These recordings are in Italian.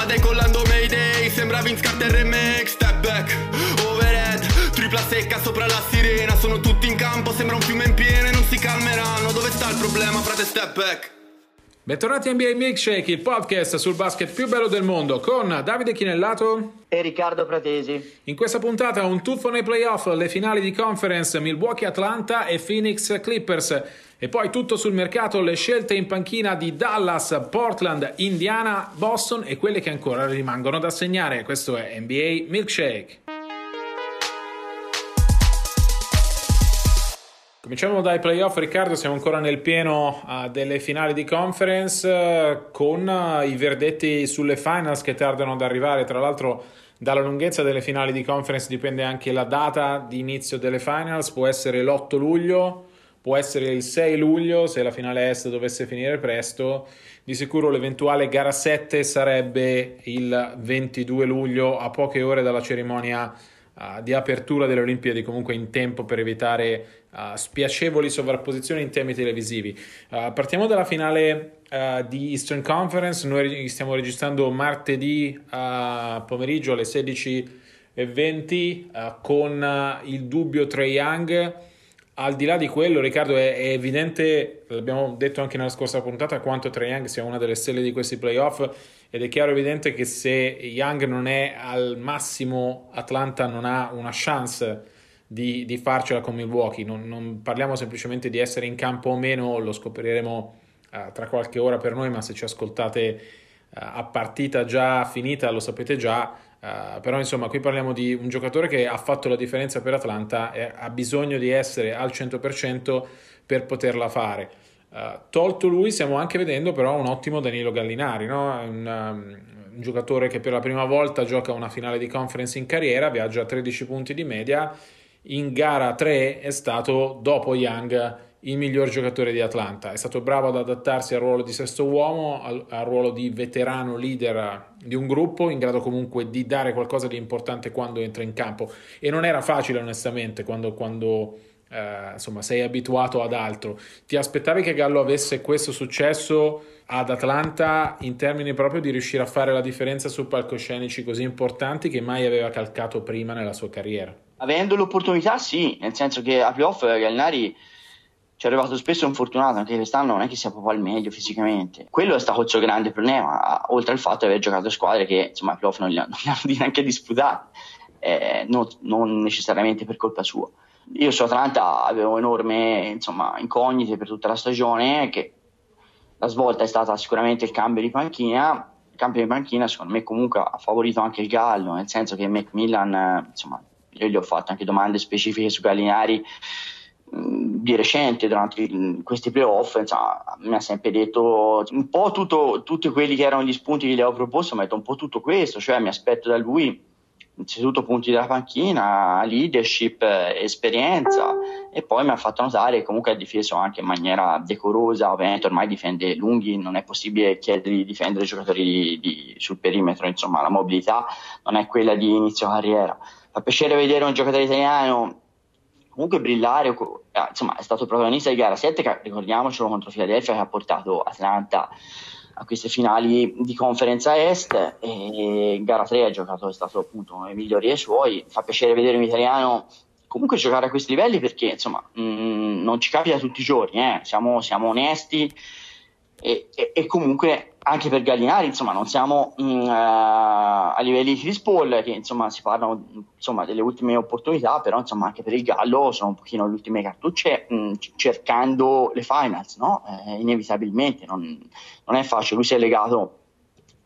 Sta decollando Mayday, sembra Vince Carter remake Step back, overhead, tripla secca sopra la sirena Sono tutti in campo, sembra un fiume in piena e non si calmeranno Dove sta il problema, frate, step back Bentornati a NBA Milkshake, il podcast sul basket più bello del mondo con Davide Chinellato e Riccardo Pratesi. In questa puntata un tuffo nei playoff, le finali di conference Milwaukee Atlanta e Phoenix Clippers. E poi tutto sul mercato, le scelte in panchina di Dallas, Portland, Indiana, Boston e quelle che ancora rimangono da segnare. Questo è NBA Milkshake. Cominciamo dai playoff, Riccardo, siamo ancora nel pieno uh, delle finali di conference uh, con uh, i verdetti sulle finals che tardano ad arrivare, tra l'altro dalla lunghezza delle finali di conference dipende anche la data di inizio delle finals, può essere l'8 luglio, può essere il 6 luglio se la finale est dovesse finire presto, di sicuro l'eventuale gara 7 sarebbe il 22 luglio a poche ore dalla cerimonia uh, di apertura delle Olimpiadi, comunque in tempo per evitare uh, spiacevoli sovrapposizioni in temi televisivi. Uh, partiamo dalla finale di Eastern Conference, noi stiamo registrando martedì pomeriggio alle 16.20 con il dubbio Trey Young. Al di là di quello, Riccardo, è, è, evidente, l'abbiamo detto anche nella scorsa puntata, quanto Trey Young sia una delle stelle di questi playoff ed è chiaro evidente che se Young non è al massimo, Atlanta non ha una chance di, di farcela con Milwaukee. Non, non, parliamo semplicemente di essere in campo o meno, lo scopriremo uh, tra qualche ora per noi, ma se ci ascoltate uh, a partita già finita lo sapete già. Uh, però insomma qui parliamo di un giocatore che ha fatto la differenza per Atlanta e ha bisogno di essere al 100% per poterla fare. Uh, tolto lui, stiamo anche vedendo però un ottimo Danilo Gallinari, no? un, um, un, giocatore che per la prima volta gioca una finale di conference in carriera, viaggia a 13 punti di media. In gara 3 è stato, dopo Young, il miglior giocatore di Atlanta. È stato bravo ad adattarsi al ruolo di sesto uomo, al, al ruolo di veterano leader di un gruppo, in grado comunque di dare qualcosa di importante quando entra in campo. E non era facile, onestamente, quando. quando eh, insomma, sei abituato ad altro. Ti aspettavi che Gallo avesse questo successo ad Atlanta in termini proprio di riuscire a fare la differenza su palcoscenici così importanti che mai aveva calcato prima nella sua carriera? Avendo l'opportunità, sì, nel senso che a playoff Gallinari ci è arrivato spesso infortunato, anche quest'anno non è che sia proprio al meglio fisicamente. Quello è stato il suo grande problema, oltre al fatto di aver giocato squadre che insomma a playoff non li hanno, non li hanno neanche disputati, eh, non, non necessariamente per colpa sua. Io su Atlanta avevo enorme insomma, incognite per tutta la stagione, che la svolta è stata sicuramente il cambio di panchina. Il cambio di panchina secondo me comunque ha favorito anche il Gallo, nel senso che Macmillan, insomma, io gli ho fatto anche domande specifiche su Gallinari di recente durante questi playoff insomma, mi ha sempre detto un po' tutto, tutti quelli che erano gli spunti che gli avevo proposto mi ha detto un po' tutto questo cioè mi aspetto da lui innanzitutto punti della panchina, leadership, esperienza e poi mi ha fatto notare che comunque ha difeso anche in maniera decorosa, ovviamente ormai difende lunghi, non è possibile chiedere di difendere giocatori di, di, sul perimetro, insomma la mobilità non è quella di inizio carriera. Fa piacere vedere un giocatore italiano comunque brillare, eh, insomma è stato protagonista di gara 7, che, ricordiamocelo contro Philadelphia che ha portato Atlanta a queste finali di conferenza est e gara 3 ha giocato, è stato appunto uno dei migliori dei suoi, fa piacere vedere un italiano comunque giocare a questi livelli perché insomma mh, mm, non ci capita tutti i giorni, eh. siamo, siamo, onesti e, e, e, comunque anche per Gallinari insomma non siamo mh, uh, a livelli di Chris che insomma si parlano insomma, delle ultime opportunità però insomma anche per il Gallo sono un pochino le ultime cartucce mh, cercando le finals no? eh, inevitabilmente non, non è facile lui si è legato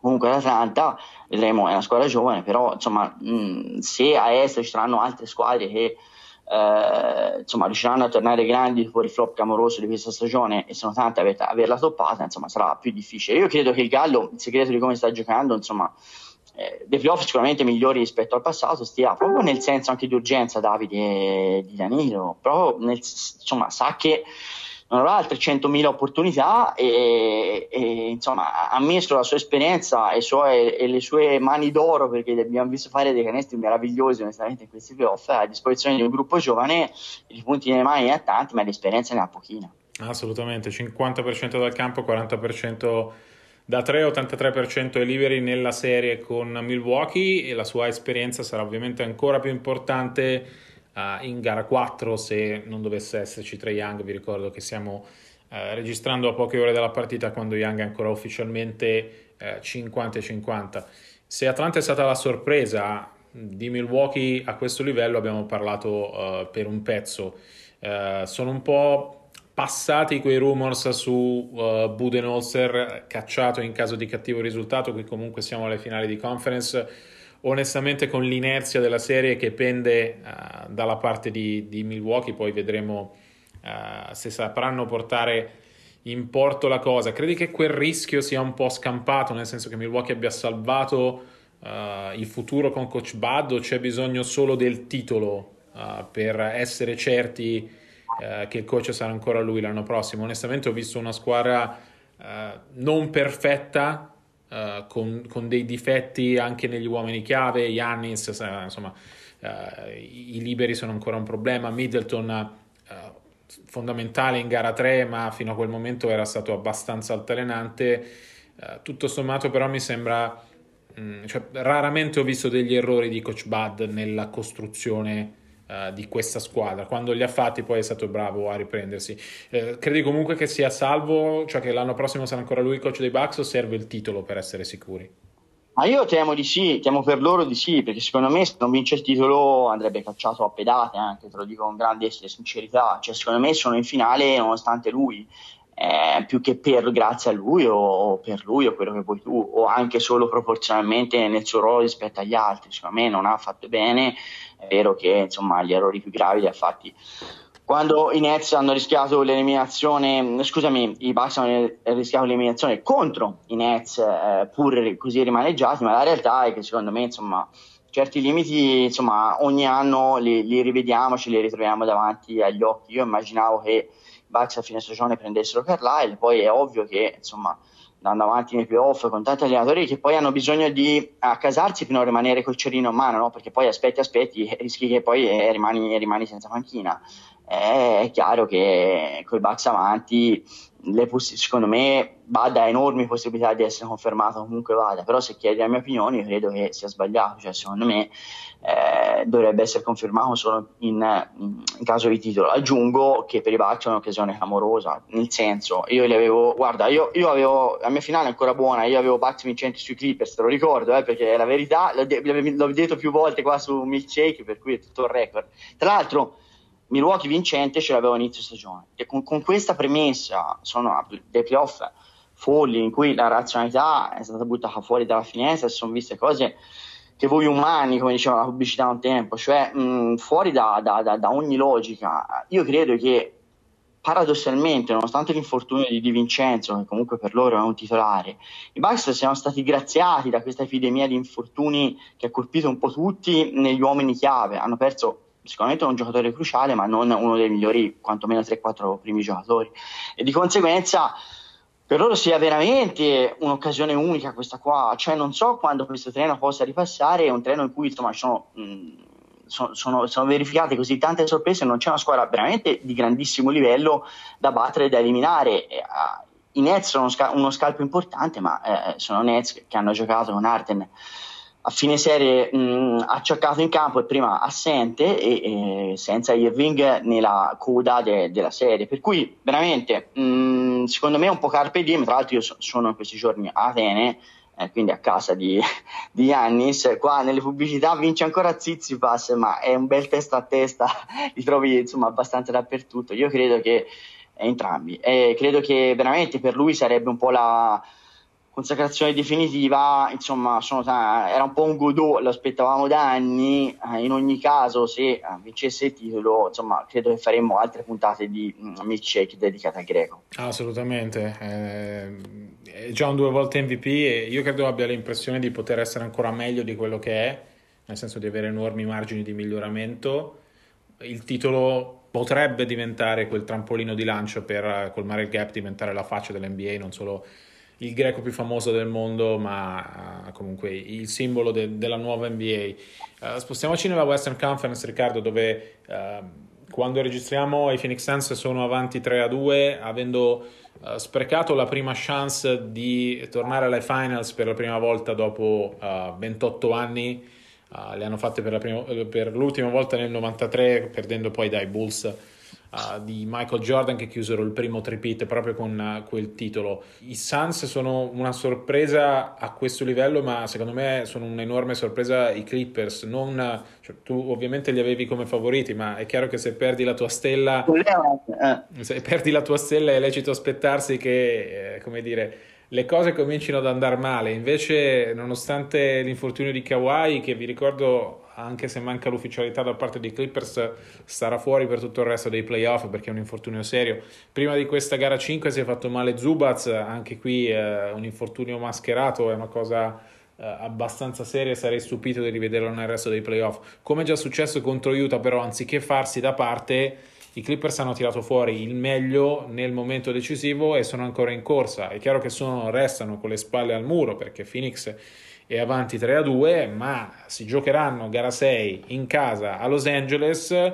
comunque ad Atlanta vedremo è una squadra giovane però insomma mh, se a est ci saranno altre squadre che eh, insomma, riusciranno a tornare grandi dopo il flop clamoroso di questa stagione e sono tante aver, averla toppata, insomma, sarà più difficile. Io credo che il Gallo, il segreto di come sta giocando, insomma, eh, dei playoff sicuramente migliori rispetto al passato, stia proprio nel senso anche di urgenza Davide di Danilo, proprio nel, insomma sa che non avrà altre 100.000 opportunità e, e, insomma ha messo la sua esperienza e, sue, e, le sue mani d'oro perché abbiamo visto fare dei canestri meravigliosi onestamente in questi playoff a disposizione di un gruppo giovane i punti nelle mani ne ha tanti ma l'esperienza ne ha pochina. Assolutamente 50% dal campo 40% da 3 83% ai liberi nella serie con Milwaukee e la sua esperienza sarà ovviamente ancora più importante uh, in gara 4 se non dovesse esserci Trey Young. Vi ricordo che stiamo uh, registrando a poche ore dalla partita quando Young è ancora ufficialmente uh, eh, 50-50. Se Atlanta è stata la sorpresa di Milwaukee a questo livello abbiamo parlato per un pezzo. sono un po' passati quei rumors su uh, Budenholzer cacciato in caso di cattivo risultato, qui comunque siamo alle finali di conference onestamente con l'inerzia della serie che pende uh, dalla parte di, di, Milwaukee, poi vedremo uh, se sapranno portare in porto la cosa. Credi che quel rischio sia un po' scampato, nel senso che Milwaukee abbia salvato uh, il futuro con Coach Bud o c'è bisogno solo del titolo per essere certi che il coach sarà ancora lui l'anno prossimo? Onestamente ho visto una squadra non perfetta, uh, con, con, dei difetti anche negli uomini chiave, Yannis, insomma, uh, i liberi sono ancora un problema, Middleton uh, fondamentale in gara 3, ma fino a quel momento era stato abbastanza altalenante. tutto sommato però mi sembra, mh, mm, cioè, raramente ho visto degli errori di Coach Bud nella costruzione uh, di questa squadra. Quando li ha fatti poi è stato bravo a riprendersi. Eh, credi comunque che sia salvo, cioè che l'anno prossimo sarà ancora lui il coach dei Bucks o serve il titolo per essere sicuri? Ma io temo di sì, temo per loro di sì, perché secondo me se non vince il titolo andrebbe cacciato a pedate anche, te lo dico con grande sincerità. Cioè, secondo me sono in finale nonostante lui, eh, più che per grazie a lui o per lui o quello che vuoi tu, o anche solo proporzionalmente nel suo ruolo rispetto agli altri. Secondo me non ha fatto bene, è vero che insomma gli errori più gravi li ha fatti quando i Nets hanno rischiato l'eliminazione, scusami, i Bucks hanno rischiato l'eliminazione contro i Nets, eh, pur così rimaneggiati, ma la realtà è che secondo me, insomma, certi limiti, insomma, ogni anno li, li rivediamo, ce li ritroviamo davanti agli occhi. Io immaginavo che i Bucks a fine stagione prendessero Carlisle, poi è ovvio che, insomma, andando avanti nei playoff con tanti allenatori che poi hanno bisogno di accasarsi fino a rimanere col cerino in mano, no? perché poi aspetti, aspetti, rischi che poi eh, rimani, rimani, senza panchina. Eh, è chiaro che con i Bucks avanti, poss- secondo me, Bada ha enormi possibilità di essere confermato comunque vada, però se chiedi la mia opinione io credo che sia sbagliato, cioè secondo me eh, dovrebbe essere confermato solo in, in, caso di titolo. Aggiungo che per i Bucks è un'occasione clamorosa, nel senso, io li avevo, guarda, io, io avevo, la mia finale è ancora buona, io avevo Bucks vincenti sui Clippers, te lo ricordo, eh, perché è la verità, l'ho, l'ho detto più volte qua su Milkshake, per cui è tutto il record. Tra l'altro, Milwaukee vincente ce l'avevo inizio stagione e con, con questa premessa sono dei playoff folli in cui la razionalità è stata buttata fuori dalla finestra e sono viste cose che voi umani, come diceva la pubblicità un tempo, cioè mh, fuori da, da, da, da, ogni logica, io credo che paradossalmente, nonostante l'infortunio di Di Vincenzo, che comunque per loro è un titolare, i Bucks siano stati graziati da questa epidemia di infortuni che ha colpito un po' tutti negli uomini chiave. Hanno perso sicuramente un giocatore cruciale, ma non uno dei migliori, quantomeno 3-4 primi giocatori. E di conseguenza per loro sia veramente un'occasione unica questa qua, cioè non so quando questo treno possa ripassare, è un treno in cui insomma sono, mh, sono, sono, verificate così tante sorprese, non c'è una squadra veramente di grandissimo livello da battere e da eliminare. Eh, I Nets sono uno scalpo importante, ma eh, sono Nets che hanno giocato con Arden a fine serie mh, acciaccato in campo e prima assente e, e senza Irving nella coda de, della serie. Per cui veramente mh, secondo me è un po' carpe diem. Tra l'altro io so, sono in questi giorni a Atene eh, quindi a casa di, di Yannis. Qua nelle pubblicità vince ancora Zizipas ma è un bel testa a testa. Li trovi insomma abbastanza dappertutto. Io credo che entrambi. E credo che veramente per lui sarebbe un po' la consacrazione definitiva, insomma, t- era un po' un Godot, lo aspettavamo da anni, eh, in ogni caso se eh, vincesse il titolo, insomma, credo che faremmo altre puntate di mm, milkshake dedicate al greco. Assolutamente, eh, è già un due volte MVP e io credo abbia l'impressione di poter essere ancora meglio di quello che è, nel senso di avere enormi margini di miglioramento. Il titolo potrebbe diventare quel trampolino di lancio per colmare il gap, diventare la faccia dell'NBA, non solo il greco più famoso del mondo, ma uh, comunque il simbolo de- della nuova NBA. Uh, eh, spostiamoci nella Western Conference, Riccardo, dove uh, quando registriamo i Phoenix Suns sono avanti 3 a 2, avendo sprecato la prima chance di tornare alle finals per la prima volta dopo 28 anni. le hanno fatte per, prima, per l'ultima volta nel 93, perdendo poi dai Bulls uh, di Michael Jordan che chiusero il primo tripit proprio con uh, quel titolo. I Suns sono una sorpresa a questo livello, ma secondo me sono un'enorme sorpresa i Clippers. Non, cioè, tu ovviamente li avevi come favoriti, ma è chiaro che se perdi la tua stella, eh. se perdi la tua stella è lecito aspettarsi che, eh, come dire, le cose comincino ad andare male. Invece, nonostante l'infortunio di Kawhi, che vi ricordo anche se manca l'ufficialità da parte dei Clippers, starà fuori per tutto il resto dei playoff perché è un infortunio serio. Prima di questa gara 5 si è fatto male Zubaz, anche qui eh, un infortunio mascherato, è una cosa eh, abbastanza seria, sarei stupito di rivederlo nel resto dei playoff. Come è già successo contro Utah, però, anziché farsi da parte, i Clippers hanno tirato fuori il meglio nel momento decisivo e sono ancora in corsa. È chiaro che sono, restano con le spalle al muro perché Phoenix è avanti 3 a 2, ma si giocheranno gara 6 in casa a Los Angeles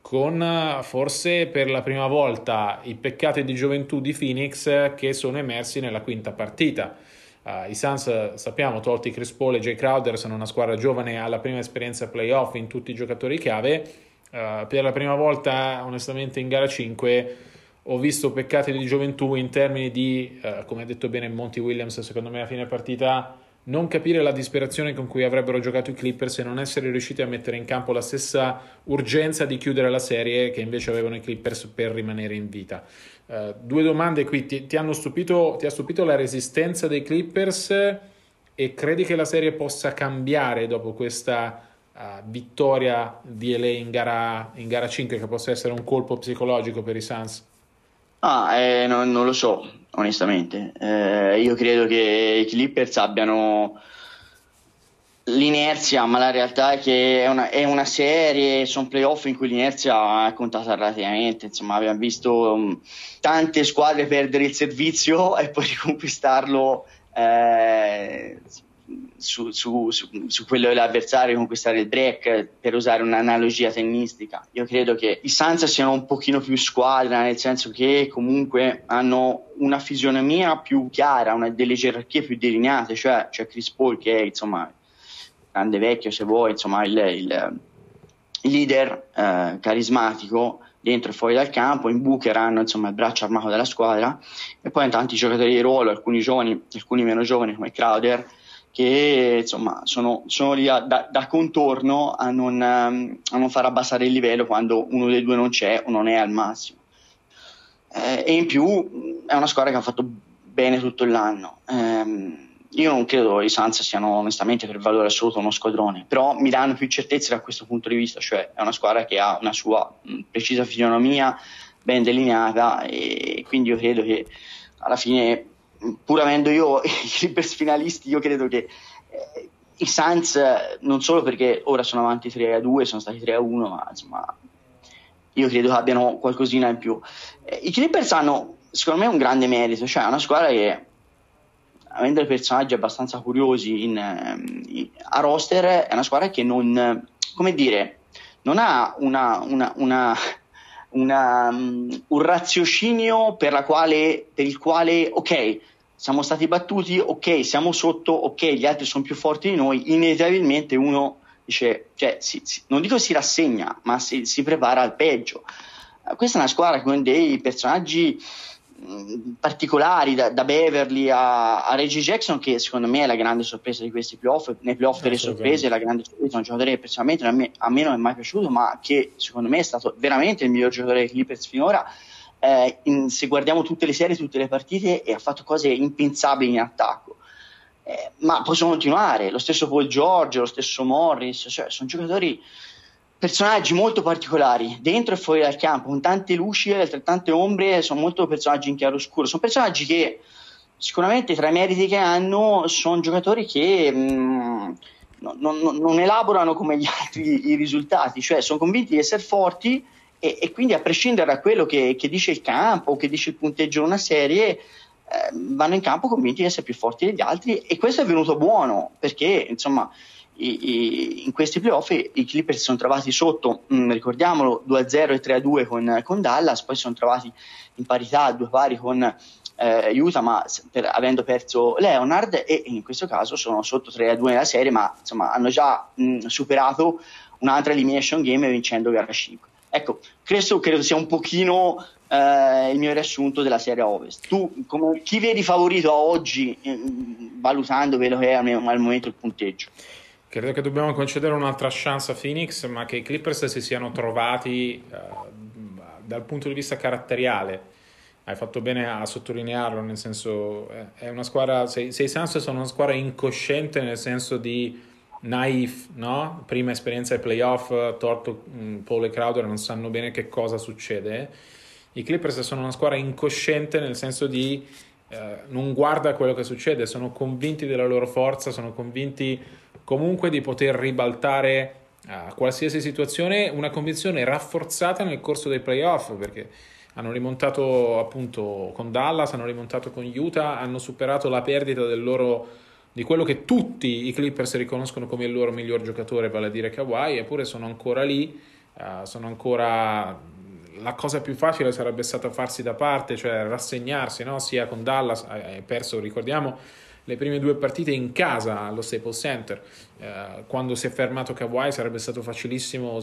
con forse per la prima volta i peccati di gioventù di Phoenix che sono emersi nella quinta partita. Uh, I Suns sappiamo, tolti Chris Paul e Jay Crowder, sono una squadra giovane, ha la prima esperienza playoff in tutti i giocatori chiave. Uh, per la prima volta, onestamente, in gara 5 ho visto peccati di gioventù in termini di, uh, come ha detto bene Monty Williams, secondo me a fine partita non capire la disperazione con cui avrebbero giocato i Clippers e non essere riusciti a mettere in campo la stessa urgenza di chiudere la serie che invece avevano i Clippers per rimanere in vita. Uh, due domande qui, ti, ti, hanno stupito, ti ha stupito la resistenza dei Clippers e credi che la serie possa cambiare dopo questa uh, vittoria di LA in gara, in gara 5 che possa essere un colpo psicologico per i Suns? Ah, eh, no, non lo so, onestamente. Eh, io credo che i Clippers abbiano l'inerzia, ma la realtà è che è una, è una serie, sono playoff in cui l'inerzia è contata relativamente. Insomma, abbiamo visto um, tante squadre perdere il servizio e poi riconquistarlo. Eh, su, su, su, quello dell'avversario conquistare il break per usare un'analogia tennistica. Io credo che i Suns siano un pochino più squadra nel senso che comunque hanno una fisionomia più chiara una, delle gerarchie più delineate cioè c'è Chris Paul che è insomma grande vecchio se vuoi insomma il, il, leader eh, carismatico dentro e fuori dal campo, in Booker hanno insomma il braccio armato della squadra. E poi tanti giocatori di ruolo, alcuni giovani, alcuni meno giovani come Crowder che insomma sono, sono lì a, da, da, contorno a non, um, a non, far abbassare il livello quando uno dei due non c'è o non è al massimo. Eh, e in più è una squadra che ha fatto bene tutto l'anno. Eh, io non credo i Suns siano onestamente per valore assoluto uno squadrone, però mi danno più certezze da questo punto di vista, cioè è una squadra che ha una sua precisa fisionomia ben delineata e quindi io credo che alla fine pur avendo io i Clippers finalisti, io credo che eh, i Suns, non solo perché ora sono avanti 3 a 2, sono stati 3 a 1, ma insomma, io credo che abbiano qualcosina in più. Eh, I Clippers hanno, secondo me, un grande merito, cioè una squadra che, avendo personaggi abbastanza curiosi in, in, a roster, è una squadra che non, come dire, non ha una, una, una una, um, un raziocinio per, quale, per il quale, ok, siamo stati battuti, ok, siamo sotto, ok, gli altri sono più forti di noi, inevitabilmente uno dice, cioè, si, si, non dico si rassegna, ma si, si prepara al peggio. Questa è una squadra con dei personaggi particolari da, da Beverly a, a, Reggie Jackson che secondo me è la grande sorpresa di questi playoff nei playoff delle sorprese la grande sorpresa un giocatore che personalmente a me, a me, non è mai piaciuto ma che secondo me è stato veramente il miglior giocatore dei Clippers finora. Eh, in, se guardiamo tutte le serie tutte le partite e ha fatto cose impensabili in attacco. Eh, ma possono continuare. Lo stesso Paul George lo stesso Morris cioè sono giocatori personaggi molto particolari dentro e fuori dal campo, con tante luci e altrettante ombre, sono molto personaggi in chiaroscuro. Sono personaggi che sicuramente tra i meriti che hanno sono giocatori che mh, mm, non, non, non, elaborano come gli altri i risultati, cioè sono convinti di essere forti e, e quindi a prescindere da quello che, che, dice il campo, che dice il punteggio di una serie, eh, vanno in campo convinti di essere più forti degli altri e questo è venuto buono perché insomma i, i, in questi playoff i Clippers si sono trovati sotto, mh, mm, ricordiamolo, 2-0 e 3-2 con, con Dallas, poi si sono trovati in parità a due pari con eh, Utah, ma per, avendo perso Leonard e in questo caso sono sotto 3-2 nella serie, ma insomma hanno già mh, superato un'altra elimination game vincendo gara 5. Ecco, questo credo sia un pochino eh, il mio riassunto della serie Ovest. Tu come, chi vedi favorito oggi, eh, valutando quello che è al momento il punteggio? Credo che dobbiamo concedere un'altra chance a Phoenix, ma che i Clippers si siano trovati uh, dal punto di vista caratteriale. Hai fatto bene a sottolinearlo, nel senso è una squadra, se, i Suns sono una squadra incosciente nel senso di naif, no? Prima esperienza ai playoff, torto mm, Paul e Crowder non sanno bene che cosa succede. I Clippers sono una squadra incosciente nel senso di eh, non guarda quello che succede, sono convinti della loro forza, sono convinti comunque di poter ribaltare a qualsiasi situazione una convinzione rafforzata nel corso dei playoff perché hanno rimontato appunto con Dallas, hanno rimontato con Utah, hanno superato la perdita del loro, di quello che tutti i Clippers riconoscono come il loro miglior giocatore, vale a dire Kawhi, eppure sono ancora lì, uh, sono ancora la cosa più facile sarebbe stata farsi da parte, cioè rassegnarsi, no? sia con Dallas, hai perso, ricordiamo, le prime due partite in casa allo Staples Center. Eh, quando si è fermato Kawhi sarebbe stato facilissimo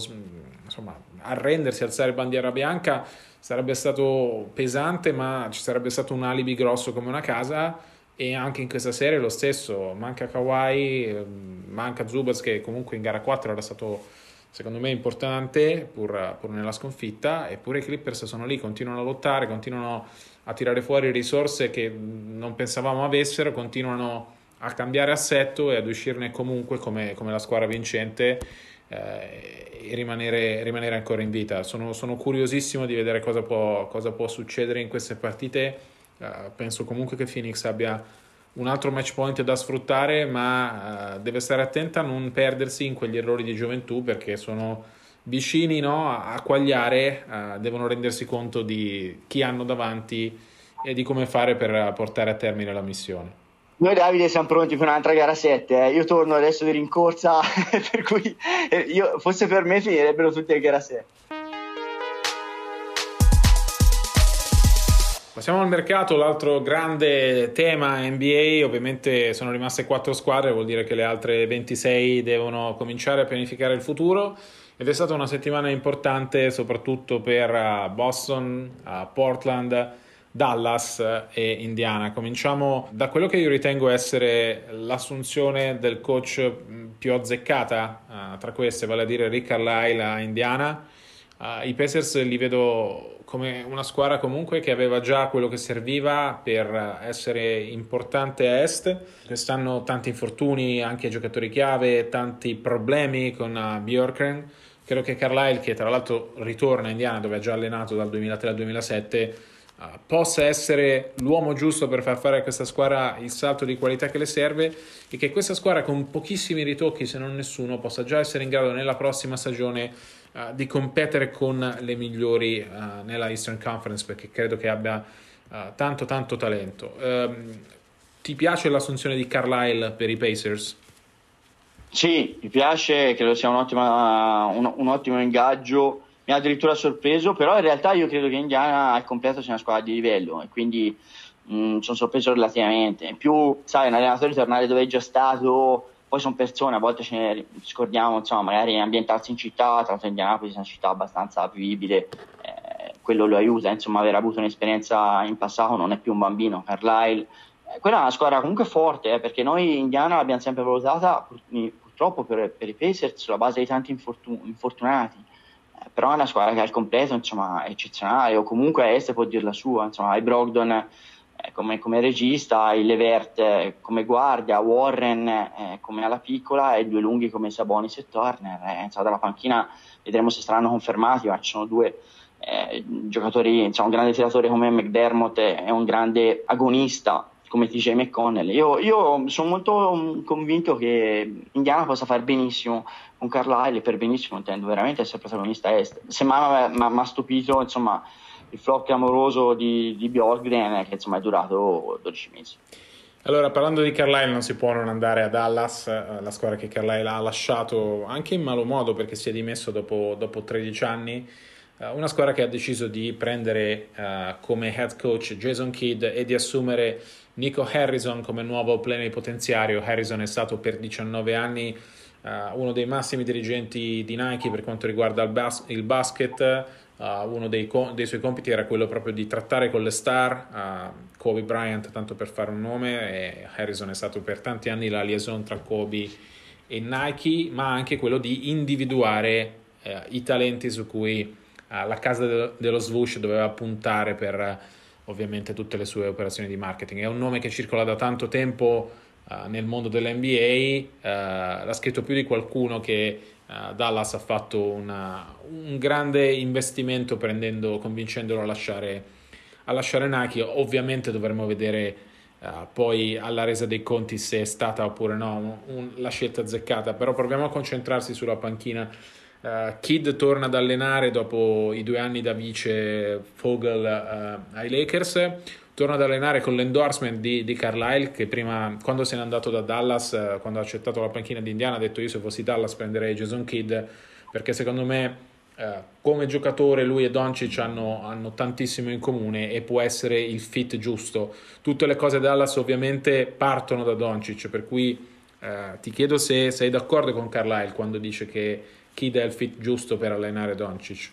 insomma, arrendersi, alzare bandiera bianca, sarebbe stato pesante, ma ci sarebbe stato un alibi grosso come una casa. E anche in questa serie lo stesso, manca Kawhi, ehm, manca Zubas che comunque in gara 4 era stato secondo me importante pur, pur nella sconfitta, eppure i Clippers sono lì, continuano a lottare, continuano a tirare fuori risorse che non pensavamo avessero, continuano a cambiare assetto e ad uscirne comunque come, come la squadra vincente eh, e rimanere, rimanere, ancora in vita. Sono, sono curiosissimo di vedere cosa può, cosa può, succedere in queste partite. Eh, penso comunque che Phoenix abbia un altro match point da sfruttare, ma eh, deve stare attenta a non perdersi in quegli errori di gioventù perché sono vicini no, a quagliare uh, devono rendersi conto di chi hanno davanti e di come fare per portare a termine la missione. Noi Davide siamo pronti per un'altra gara 7, eh. io torno adesso di rincorsa, per cui eh, io, forse per me finirebbero tutte le gara 7. Passiamo al mercato, l'altro grande tema NBA, ovviamente sono rimaste quattro squadre, vuol dire che le altre 26 devono cominciare a pianificare il futuro ed è stata una settimana importante soprattutto per uh, Boston, uh, Portland, Dallas e Indiana. Cominciamo da quello che io ritengo essere l'assunzione del coach più azzeccata tra queste, vale a dire Rick Carlisle a Indiana. I Pacers li vedo come una squadra comunque che aveva già quello che serviva per essere importante a est. Quest'anno tanti infortuni, anche giocatori chiave, tanti problemi con Bjorkren Credo che Carlisle, che tra l'altro ritorna a Indiana dove ha già allenato dal 2003 al 2007, uh, possa essere l'uomo giusto per far fare a questa squadra il salto di qualità che le serve e che questa squadra con pochissimi ritocchi, se non nessuno, possa già essere in grado nella prossima stagione uh, di competere con le migliori uh, nella Eastern Conference perché credo che abbia tanto tanto talento. Um, ti piace l'assunzione di Carlisle per i Pacers? Sì, mi piace, credo sia un, un, un ottimo ingaggio, mi ha addirittura sorpreso, però in realtà io credo che Indiana al completo sia una squadra di livello e quindi mh, mm, sono sorpreso relativamente. In più, sai, un allenatore tornare dove è già stato, poi sono persone, a volte ce ne scordiamo, insomma, magari ambientarsi in città, tra l'altro Indianapolis è una città abbastanza vivibile, eh, quello lo aiuta, insomma, aver avuto un'esperienza in passato, non è più un bambino, Carlisle. Eh, quella è una squadra comunque forte, eh, perché noi Indiana l'abbiamo sempre valutata, purtroppo per, per i Pacers sulla base di tanti infortun- infortunati eh, però è una squadra che al completo insomma, è eccezionale o comunque a est può dire la sua insomma, hai Brogdon come, come, regista hai Levert eh, come guardia Warren eh, come alla piccola e due lunghi come Sabonis e Turner eh, insomma, dalla panchina vedremo se saranno confermati ma ci sono due eh, giocatori insomma, un grande tiratore come McDermott e un grande agonista come TJ McConnell. Io, io, sono molto convinto che Indiana possa fare benissimo con Carlisle per benissimo intendo veramente essere protagonista est. Se mi ha stupito insomma, il flop clamoroso di, di Bjorkgren che insomma, è durato 12 mesi. Allora, parlando di Carlisle, non si può non andare a Dallas, eh, la squadra che Carlisle ha lasciato anche in malo modo perché si è dimesso dopo, dopo 13 anni. Uh, una squadra che ha deciso di prendere uh, come head coach Jason Kidd e di assumere Nico Harrison come nuovo plenipotenziario. Harrison è stato per 19 anni uh, uno dei massimi dirigenti di Nike per quanto riguarda il, bas- il basket. Uh, uno dei, co- dei, suoi compiti era quello proprio di trattare con le star, uh, Kobe Bryant tanto per fare un nome, e Harrison è stato per tanti anni la liaison tra Kobe e Nike, ma anche quello di individuare uh, i talenti su cui la casa de- dello swoosh doveva puntare per ovviamente tutte le sue operazioni di marketing. È un nome che circola da tanto tempo nel mondo dell'NBA, uh, l'ha scritto più di qualcuno che uh, Dallas ha fatto una, un grande investimento prendendo, convincendolo a lasciare, a lasciare Nike. Ovviamente dovremo vedere poi alla resa dei conti se è stata oppure no un, la scelta azzeccata, però proviamo a concentrarsi sulla panchina Uh, Kid torna ad allenare dopo i due anni da vice Fogel uh, ai Lakers. Torna ad allenare con l'endorsement di, di Carlisle che prima, quando se n'è andato da Dallas, uh, quando ha accettato la panchina di Indiana, ha detto io se fossi Dallas prenderei Jason Kidd perché secondo me come giocatore lui e Doncic hanno, hanno, tantissimo in comune e può essere il fit giusto. Tutte le cose Dallas ovviamente partono da Doncic, per cui ti chiedo se sei d'accordo con Carlisle quando dice che chi dà il fit giusto per allenare Doncic?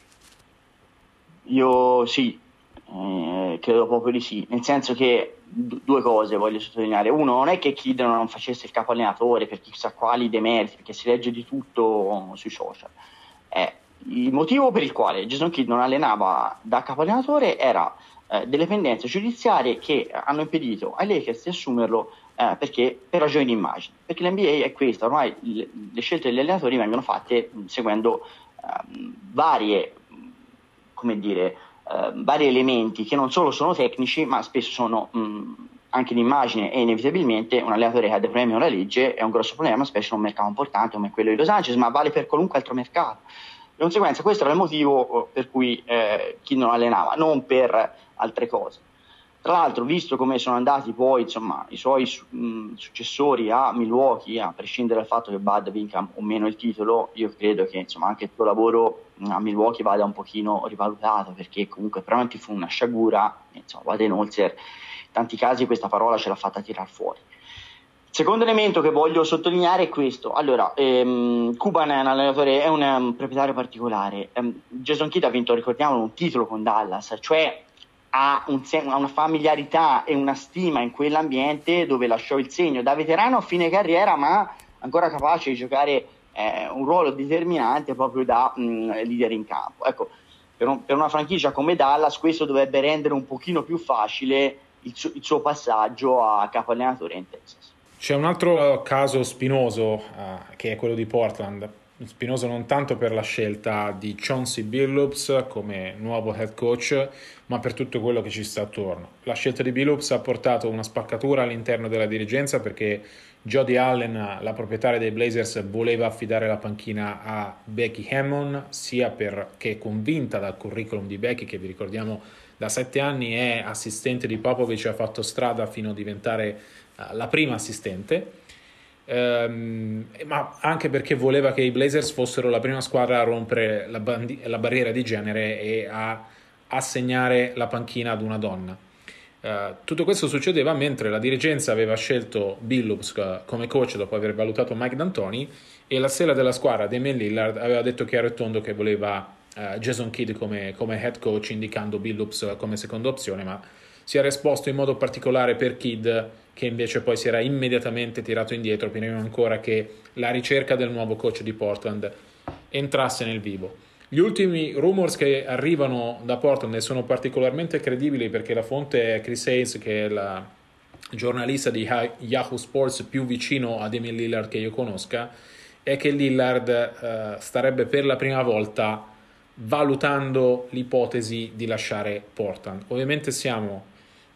Io sì, eh, credo proprio di sì, nel senso che d- due cose voglio sottolineare. Uno, non è che Kid non facesse il capo allenatore per chissà quali demeriti, perché si legge di tutto sui social. Eh, il motivo per il quale Jason Kidd non allenava da capo allenatore era eh, delle pendenze giudiziarie che hanno impedito ai Lakers di assumerlo eh, perché, per ragioni di immagine. Perché l'NBA è questa, ormai le, le scelte degli allenatori vengono fatte mh, seguendo uh, varie, come dire, uh, vari elementi che non solo sono tecnici, ma spesso sono mh, anche di e inevitabilmente un allenatore che ha dei problemi con la legge è un grosso problema, specie in un mercato importante come quello di Los Angeles, ma vale per qualunque altro mercato. Di conseguenza questo era il motivo per cui eh, chi non allenava, non per altre cose. Tra l'altro, visto come sono andati poi insomma, i suoi mh, successori a Milwaukee, a prescindere dal fatto che Bud vinca o meno il titolo, io credo che insomma, anche il suo lavoro a Milwaukee vada un pochino rivalutato perché comunque veramente fu una sciagura, insomma, Baden-Holzer in tanti casi questa parola ce l'ha fatta tirare fuori. Secondo elemento che voglio sottolineare è questo. Allora, ehm, Cuban è un allenatore, è un, um, proprietario particolare. Um, Jason Kidd ha vinto, ricordiamolo, un titolo con Dallas, cioè ha, un, ha, una familiarità e una stima in quell'ambiente dove lasciò il segno da veterano a fine carriera, ma ancora capace di giocare eh, un ruolo determinante proprio da mh, mm, leader in campo. Ecco, per, un, per, una franchigia come Dallas questo dovrebbe rendere un pochino più facile il, su, il suo passaggio a capo allenatore in Texas. C'è un altro caso spinoso uh, che è quello di Portland spinoso non tanto per la scelta di Chauncey Billups come nuovo head coach, ma per tutto quello che ci sta attorno. La scelta di Billups ha portato una spaccatura all'interno della dirigenza perché Jody Allen, la proprietaria dei Blazers, voleva affidare la panchina a Becky Hammond, sia perché è convinta dal curriculum di Becky, che vi ricordiamo da sette anni è assistente di Popovic e ha fatto strada fino a diventare uh, la prima assistente ehm, ma anche perché voleva che i Blazers fossero la prima squadra a rompere la, bandi- la barriera di genere e a assegnare la panchina ad una donna. Uh, tutto questo succedeva mentre la dirigenza aveva scelto Billups come coach dopo aver valutato Mike D'Antoni e la sera della squadra Damian Lillard aveva detto chiaro e tondo che voleva uh, Jason Kidd come, come, head coach indicando Billups come seconda opzione ma si era esposto in modo particolare per Kidd che invece poi si era immediatamente tirato indietro prima ancora che la ricerca del nuovo coach di Portland entrasse nel vivo. Gli ultimi rumors che arrivano da Portland sono particolarmente credibili perché la fonte è Chris Hayes, che è la giornalista di Yahoo Sports più vicino ad Emil Lillard che io conosca, è che Lillard uh, starebbe per la prima volta valutando l'ipotesi di lasciare Portland. Ovviamente siamo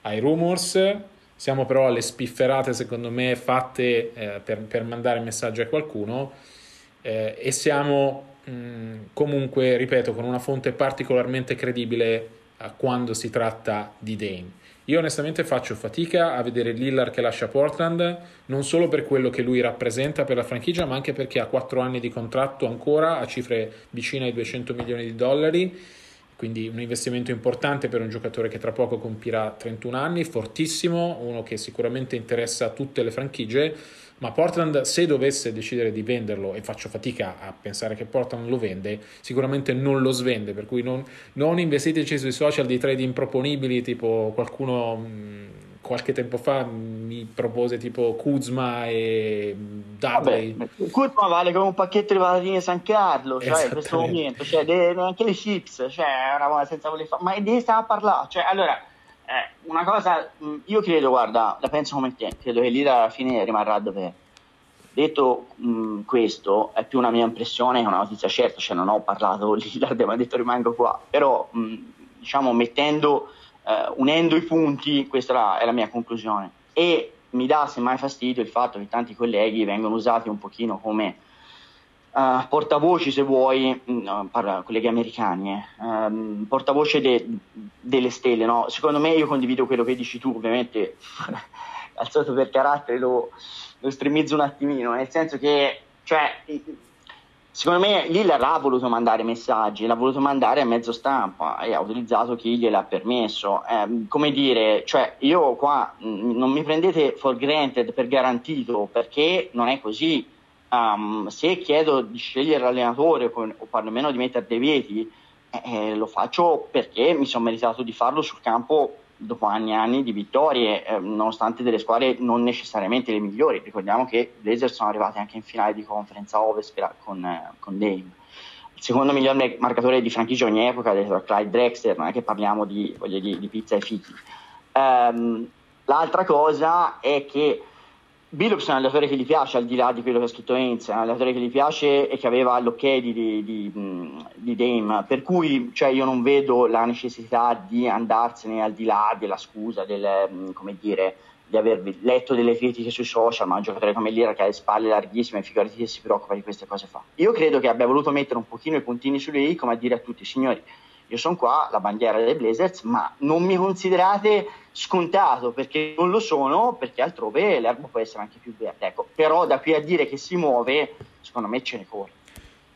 ai rumors, siamo però alle spifferate, secondo me, fatte eh, per, per, mandare messaggi a qualcuno eh, e siamo mm, comunque, ripeto, con una fonte particolarmente credibile eh, quando si tratta di Dame. Io onestamente faccio fatica a vedere Lillard che lascia Portland, non solo per quello che lui rappresenta per la franchigia, ma anche perché ha 4 anni di contratto ancora a cifre vicine ai 200 milioni di dollari, quindi un investimento importante per un giocatore che tra poco compirà 31 anni, fortissimo, uno che sicuramente interessa a tutte le franchigie ma Portland se dovesse decidere di venderlo e faccio fatica a pensare che Portland lo vende sicuramente non lo svende per cui non, non investiteci sui social di trade improponibili tipo qualcuno mh, qualche tempo fa mi propose tipo Kuzma e Dudley Vabbè, Kuzma vale come un pacchetto di patatine San Carlo cioè in questo momento cioè, neanche le chips cioè una senza voler fare ma di che stiamo a parlare? Cioè allora eh, una cosa, mm, io credo, guarda, la penso come te, credo che l'Ira alla fine rimarrà dove Detto mh, mm, questo, è più una mia impressione che una notizia certa, cioè non ho parlato Lillard, ma detto rimango qua, però mh, mm, diciamo mettendo, eh, unendo i punti, questa è è la mia conclusione. E mi dà semmai fastidio il fatto che tanti colleghi vengono usati un pochino come uh, portavoci, se vuoi, no, parla colleghi americani, eh, um, portavoce de, delle stelle. No? Secondo me io condivido quello che dici tu, ovviamente alzato per carattere lo, lo estremizzo un attimino, nel senso che, cioè, secondo me Lillard ha voluto mandare messaggi, l'ha voluto mandare a mezzo stampa e ha utilizzato chi gliel'ha permesso. Eh, come dire, cioè, io qua mh, non mi prendete for granted per garantito perché non è così um, se chiedo di scegliere l'allenatore o perlomeno di mettere dei veti, eh, eh, lo faccio perché mi sono meritato di farlo sul campo dopo anni e anni di vittorie, eh, nonostante delle squadre non necessariamente le migliori. Ricordiamo che i Blazers sono arrivati anche in finale di conferenza Ovest con, eh, con Dame. Il secondo miglior marcatore di franchigia ogni epoca è Clyde Drexler, non è che parliamo di, di, di pizza e fichi. Um, l'altra cosa è che Billups è un allenatore che gli piace, al di là di quello che ha scritto Heinz, è un allenatore che gli piace e che aveva l'ok di, di, di, di Dame, per cui cioè, io non vedo la necessità di andarsene al di là della scusa, del, dire, di aver letto delle critiche sui social, ma un giocatore come Lira che ha le spalle larghissime, figurati che si preoccupa di queste cose fa. Io credo che abbia voluto mettere un pochino i puntini sulle i, come a dire a tutti, signori, io sono qua, la bandiera dei Blazers, ma non mi considerate scontato perché non lo sono, perché altrove l'erba può essere anche più verde. Ecco, però da qui a dire che si muove, secondo me ce ne corre.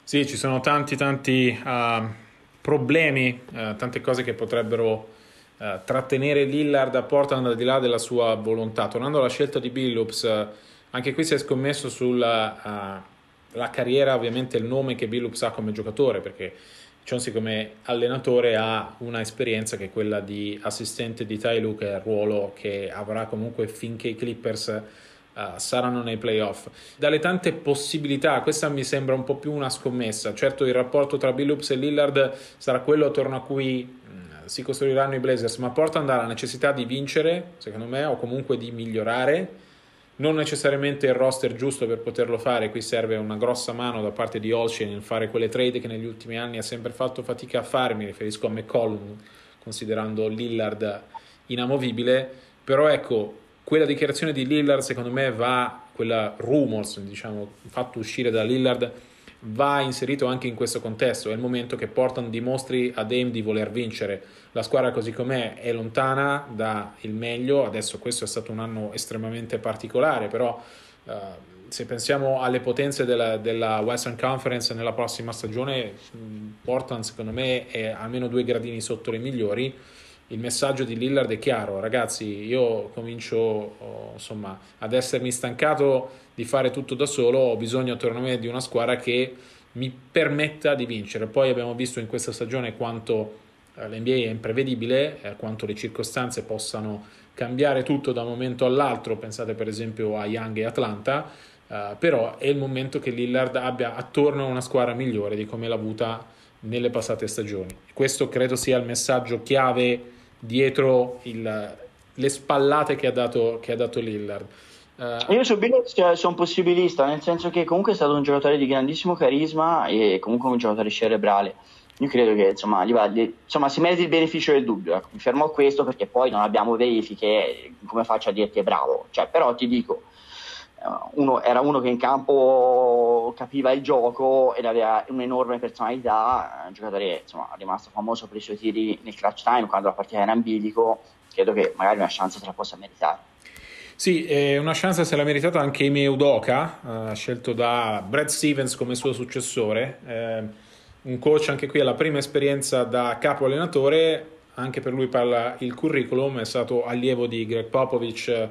Sì, ci sono tanti, tanti uh, problemi, uh, tante cose che potrebbero uh, trattenere Lillard a Portland al di là della sua volontà. Tornando alla scelta di Billups, anche qui si è scommesso sulla carriera, ovviamente il nome che Billups ha come giocatore, perché Chauncey come allenatore ha una esperienza che è quella di assistente di Ty Lue, che è il ruolo che avrà comunque finché i Clippers uh, saranno nei playoff. Dalle tante possibilità, questa mi sembra un po' più una scommessa. Certo il rapporto tra Billups e Lillard sarà quello attorno a cui mh, si costruiranno i Blazers, ma Portland ha la necessità di vincere, secondo me, o comunque di migliorare non necessariamente il roster giusto per poterlo fare, qui serve una grossa mano da parte di Olsci nel fare quelle trade che negli ultimi anni ha sempre fatto fatica a fare, mi riferisco a McCollum, considerando Lillard inamovibile, però ecco, quella dichiarazione di Lillard secondo me va, quella rumors, diciamo, fatto uscire da Lillard, va inserito anche in questo contesto, è il momento che Portland dimostri a Dame di voler vincere, la squadra così com'è è lontana dal meglio, adesso questo è stato un anno estremamente particolare, però uh, se pensiamo alle potenze della, della, Western Conference nella prossima stagione, Portland secondo me è almeno due gradini sotto le migliori. Il messaggio di Lillard è chiaro, ragazzi, io comincio oh, insomma, ad essermi stancato di fare tutto da solo, ho bisogno attorno a me di una squadra che mi permetta di vincere. Poi abbiamo visto in questa stagione quanto eh, L'NBA è imprevedibile, eh, quanto le circostanze possano cambiare tutto da un momento all'altro, pensate per esempio a Young e Atlanta, eh, però è il momento che Lillard abbia attorno una squadra migliore di come l'ha avuta nelle passate stagioni. Questo credo sia il messaggio chiave dietro il, le spallate che ha dato, che ha dato Lillard. Uh, Io su Billups cioè, sono possibilista, nel senso che comunque è stato un giocatore di grandissimo carisma e comunque un giocatore cerebrale io credo che insomma, Livaldi, insomma, si meriti il beneficio del dubbio. Ecco. Mi fermo a questo perché poi non abbiamo verifiche, come faccio a dirti è bravo. Cioè, però ti dico, uno, era uno che in campo capiva il gioco ed aveva un'enorme personalità, un giocatore insomma, rimasto famoso per i suoi tiri nel clutch time quando la partita era in bilico, credo che magari una chance se la possa meritare. Sì, eh, una chance se l'ha meritata anche Ime Udoka, eh, scelto da Brad Stevens come suo successore. Eh, un coach anche qui alla prima esperienza da capo allenatore, anche per lui parla il curriculum, è stato allievo di Greg Popovich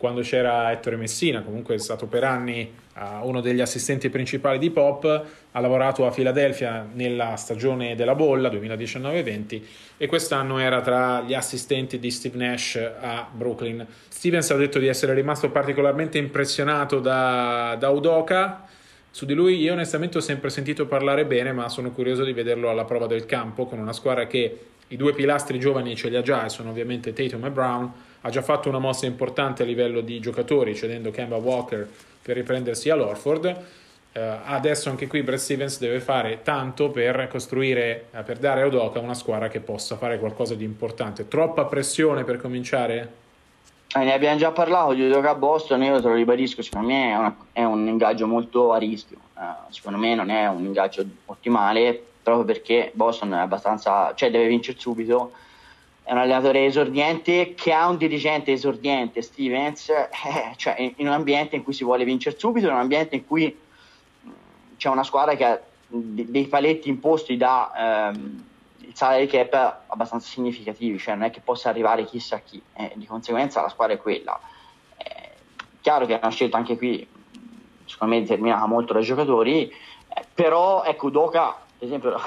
quando c'era Ettore Messina, comunque è stato per anni uh, uno degli assistenti principali di Pop, ha lavorato a Filadelfia nella stagione della bolla 2019-20 e quest'anno era tra gli assistenti di Steve Nash a Brooklyn. Stevens ha detto di essere rimasto particolarmente impressionato da, da Udoka, su di lui io onestamente ho sempre sentito parlare bene, ma sono curioso di vederlo alla prova del campo con una squadra che i due pilastri giovani ce li ha già e sono ovviamente Tatum e Brown. Ha già fatto una mossa importante a livello di giocatori, cedendo Kemba Walker per riprendersi all'Orford. Uh, adesso anche qui Brad Stevens deve fare tanto per costruire, uh, per dare a Udoka una squadra che possa fare qualcosa di importante. Troppa pressione per cominciare? Eh, ne abbiamo già parlato di Udoka Boston, io te lo ribadisco, secondo me è, una, è un ingaggio molto a rischio, uh, secondo me non è un ingaggio ottimale proprio perché Boston è abbastanza, cioè deve vincere subito, è un allenatore esordiente che ha un dirigente esordiente, Stevens, eh, cioè in un ambiente in cui si vuole vincere subito, in un ambiente in cui c'è una squadra che ha dei paletti imposti da ehm, il salary cap abbastanza significativi, cioè non è che possa arrivare chissà chi, eh, di conseguenza la squadra è quella. È chiaro che è una scelta anche qui, secondo me determinata molto dai giocatori, eh, però ecco Doca, per esempio,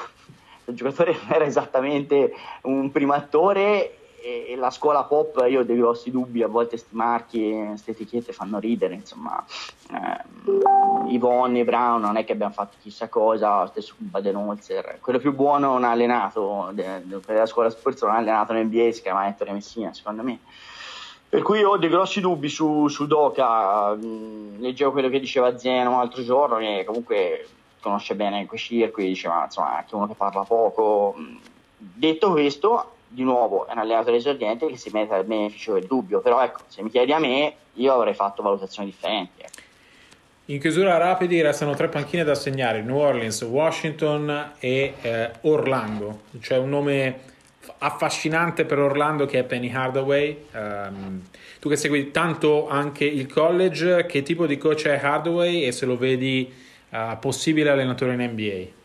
il giocatore era esattamente un primo attore e, la scuola pop io ho dei grossi dubbi a volte sti marchi queste etichette fanno ridere insomma eh, Yvonne e Brown non è che abbiamo fatto chissà cosa stesso con Baden-Holzer quello più buono non ha allenato per la scuola sport non ha allenato in NBA si chiama Ettore Messina secondo me. Per cui ho dei grossi dubbi su, su Doca mm, leggevo quello che diceva Zeno l'altro giorno che comunque conosce bene quei circuiti diceva insomma anche uno che parla poco detto questo di nuovo è un allenatore esordiente che si mette al beneficio del dubbio, però ecco, se mi chiedi a me, io avrei fatto valutazioni differenti. Ecco. In chiusura rapidi restano tre panchine da segnare, New Orleans, Washington e eh, Orlando. C'è un nome affascinante per Orlando che è Penny Hardaway. Um, tu che segui tanto anche il college, che tipo di coach è Hardaway e se lo vedi uh, possibile allenatore in NBA?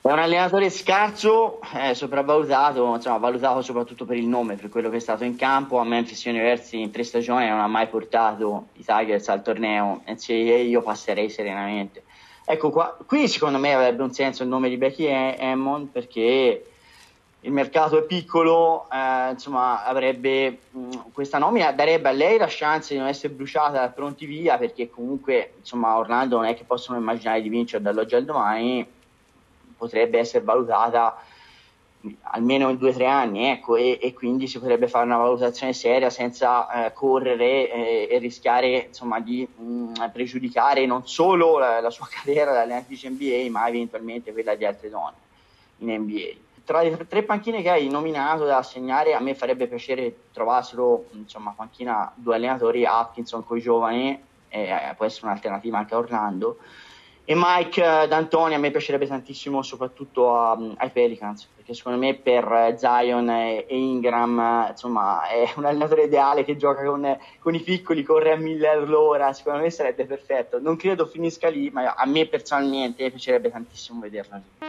È un allenatore scarso, eh, sopravvalutato, insomma, valutato soprattutto per il nome, per quello che è stato in campo. A Memphis University in tre stagioni non ha mai portato i Tigers al torneo NCAA, io passerei serenamente. Ecco, qua, qui secondo me avrebbe un senso il nome di Becky Hammond perché il mercato è piccolo, eh, insomma, avrebbe mh, mm, questa nomina darebbe a lei la chance di non essere bruciata da pronti via perché comunque, insomma, Orlando non è che possono immaginare di vincere dall'oggi al domani potrebbe essere valutata almeno in due o tre anni ecco, e, e, quindi si potrebbe fare una valutazione seria senza eh, correre eh, e rischiare insomma, di mh, mm, pregiudicare non solo la, la sua carriera da allenatrice NBA ma eventualmente quella di altre donne in NBA. Tra le tre panchine che hai nominato da assegnare a me farebbe piacere trovassero insomma panchina due allenatori Atkinson con i giovani eh, può essere un'alternativa anche a Orlando. E Mike eh, D'Antoni a me piacerebbe tantissimo soprattutto a, ai Pelicans perché secondo me per eh, Zion e, e Ingram eh, insomma è un allenatore ideale che gioca con, con, i piccoli corre a mille all'ora secondo me sarebbe perfetto. Non credo finisca lì ma a me personalmente piacerebbe tantissimo vederlo lì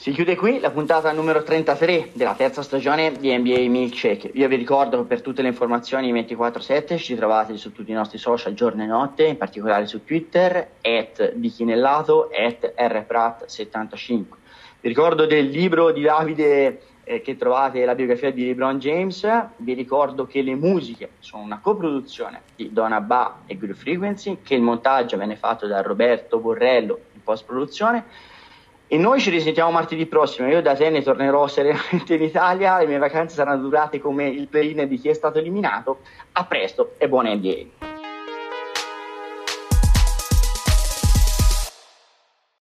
Si chiude qui la puntata numero 33 della terza stagione di NBA Milkshake. Io vi ricordo che per tutte le informazioni 24-7 ci trovate su tutti i nostri social giorno e notte, in particolare su Twitter, at dichinellato, at rprat75. Vi ricordo del libro di Davide eh, che trovate la biografia di LeBron James. Vi ricordo che le musiche sono una coproduzione di Donna Ba e Guru Frequency, che il montaggio venne fatto da Roberto Borrello in post-produzione e noi ci risentiamo martedì prossimo. Io da te ne tornerò serenamente in Italia. Le mie vacanze saranno durate come il play di chi è stato eliminato. A presto e buona NBA.